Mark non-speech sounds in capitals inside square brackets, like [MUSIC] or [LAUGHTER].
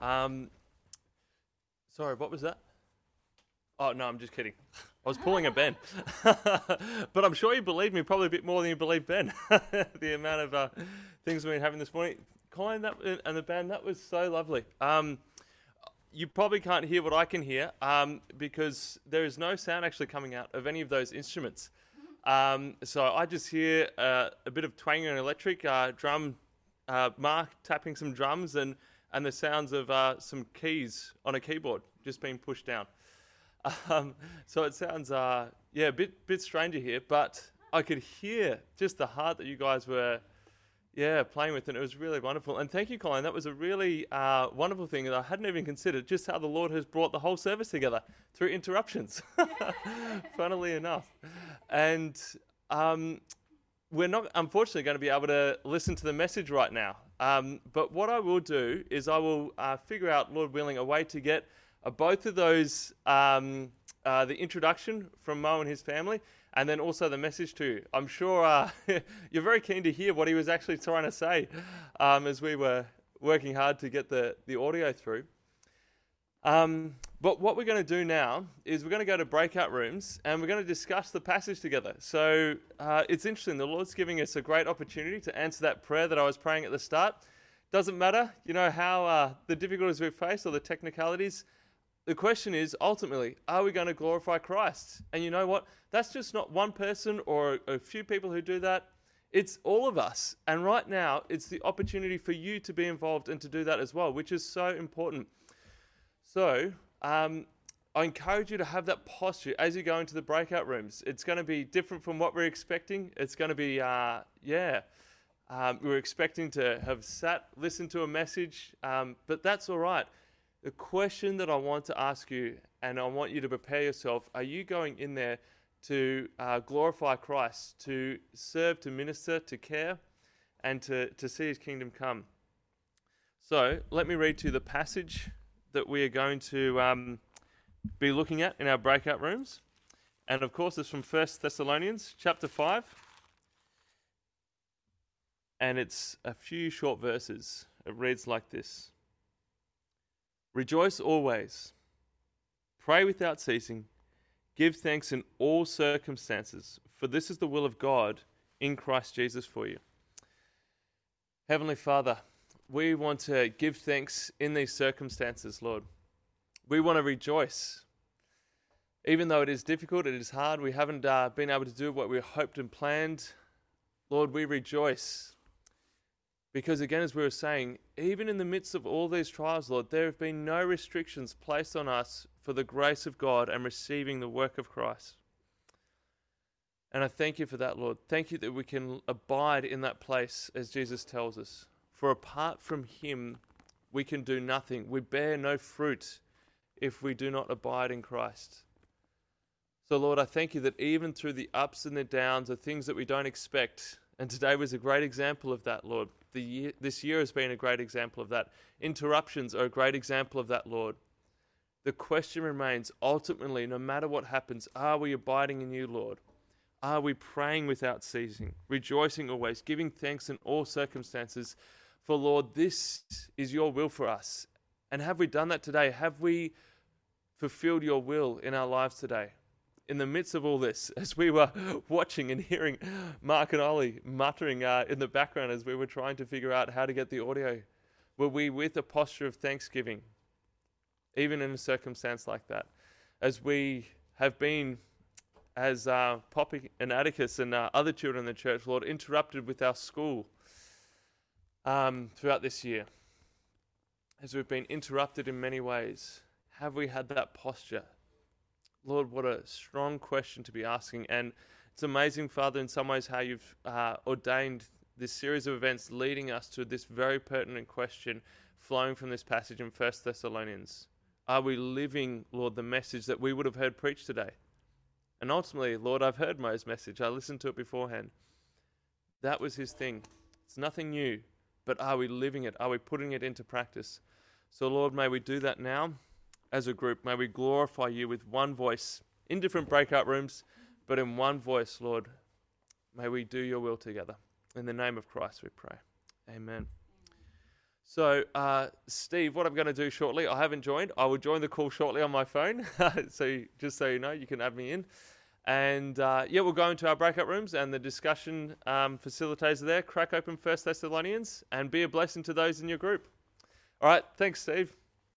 Um, sorry, what was that? Oh, no, I'm just kidding. I was pulling a Ben. [LAUGHS] but I'm sure you believe me probably a bit more than you believe Ben. [LAUGHS] the amount of uh, things we've been having this morning. Colin that, and the band, that was so lovely. Um, you probably can't hear what I can hear um, because there is no sound actually coming out of any of those instruments. Um, so I just hear uh, a bit of twanging and electric, uh, drum, uh, Mark tapping some drums, and, and the sounds of uh, some keys on a keyboard just being pushed down. [LAUGHS] Um, so it sounds, uh, yeah, a bit, bit stranger here, but I could hear just the heart that you guys were yeah, playing with and It was really wonderful. And thank you, Colin. That was a really uh, wonderful thing that I hadn't even considered just how the Lord has brought the whole service together through interruptions, [LAUGHS] funnily enough. And um, we're not, unfortunately, going to be able to listen to the message right now. Um, but what I will do is I will uh, figure out, Lord willing, a way to get uh, both of those um, uh, the introduction from Mo and his family, and then also the message to you. I'm sure uh, [LAUGHS] you're very keen to hear what he was actually trying to say um, as we were working hard to get the, the audio through. Um, but what we're going to do now is we're going to go to breakout rooms and we're going to discuss the passage together. So uh, it's interesting. The Lord's giving us a great opportunity to answer that prayer that I was praying at the start. Doesn't matter, you know, how uh, the difficulties we face or the technicalities the question is ultimately, are we going to glorify Christ? And you know what? That's just not one person or a few people who do that. It's all of us. And right now, it's the opportunity for you to be involved and to do that as well, which is so important. So, um, I encourage you to have that posture as you go into the breakout rooms. It's going to be different from what we're expecting. It's going to be, uh, yeah, um, we are expecting to have sat, listened to a message, um, but that's all right. The question that I want to ask you, and I want you to prepare yourself are you going in there to uh, glorify Christ, to serve, to minister, to care, and to, to see his kingdom come? So let me read to you the passage that we are going to um, be looking at in our breakout rooms. And of course, it's from 1 Thessalonians chapter 5. And it's a few short verses. It reads like this Rejoice always. Pray without ceasing. Give thanks in all circumstances, for this is the will of God in Christ Jesus for you. Heavenly Father, we want to give thanks in these circumstances, Lord. We want to rejoice. Even though it is difficult, it is hard, we haven't uh, been able to do what we hoped and planned. Lord, we rejoice because, again, as we were saying, even in the midst of all these trials, Lord, there have been no restrictions placed on us for the grace of God and receiving the work of Christ. And I thank you for that, Lord. Thank you that we can abide in that place as Jesus tells us. For apart from Him, we can do nothing. We bear no fruit if we do not abide in Christ. So, Lord, I thank you that even through the ups and the downs, the things that we don't expect, and today was a great example of that, Lord. The year, this year has been a great example of that. Interruptions are a great example of that, Lord. The question remains ultimately, no matter what happens, are we abiding in you, Lord? Are we praying without ceasing, rejoicing always, giving thanks in all circumstances? For, Lord, this is your will for us. And have we done that today? Have we fulfilled your will in our lives today? in the midst of all this, [LAUGHS] as we were [LAUGHS] watching and hearing Mark and Ollie muttering uh, in the background as we were trying to figure out how to get the audio, were we with a posture of thanksgiving, even in a circumstance like that? As we have been, as uh, Poppy and Atticus and uh, other children in the church, Lord, interrupted with our school um, throughout this year, as we've been interrupted in many ways, have we had that posture? Lord, what a strong question to be asking. And it's amazing, Father, in some ways, how you've uh, ordained this series of events leading us to this very pertinent question flowing from this passage in First Thessalonians. Are we living, Lord, the message that we would have heard preached today? And ultimately, Lord, I've heard Mo's message. I listened to it beforehand. That was his thing. It's nothing new, but are we living it? Are we putting it into practice? So, Lord, may we do that now as a group. May we glorify you with one voice in different breakout rooms, but in one voice, Lord. May we do your will together. In the name of Christ we pray. Amen. So uh, Steve, what I'm going to do shortly, I haven't joined. I will join the call shortly on my phone. [LAUGHS] so, just so you know, you can add me in. And uh, yeah, we'll go into our breakout rooms and the discussion um, facilitators there. Crack open First Thessalonians and be a blessing to those in your group. All right. Thanks, Steve.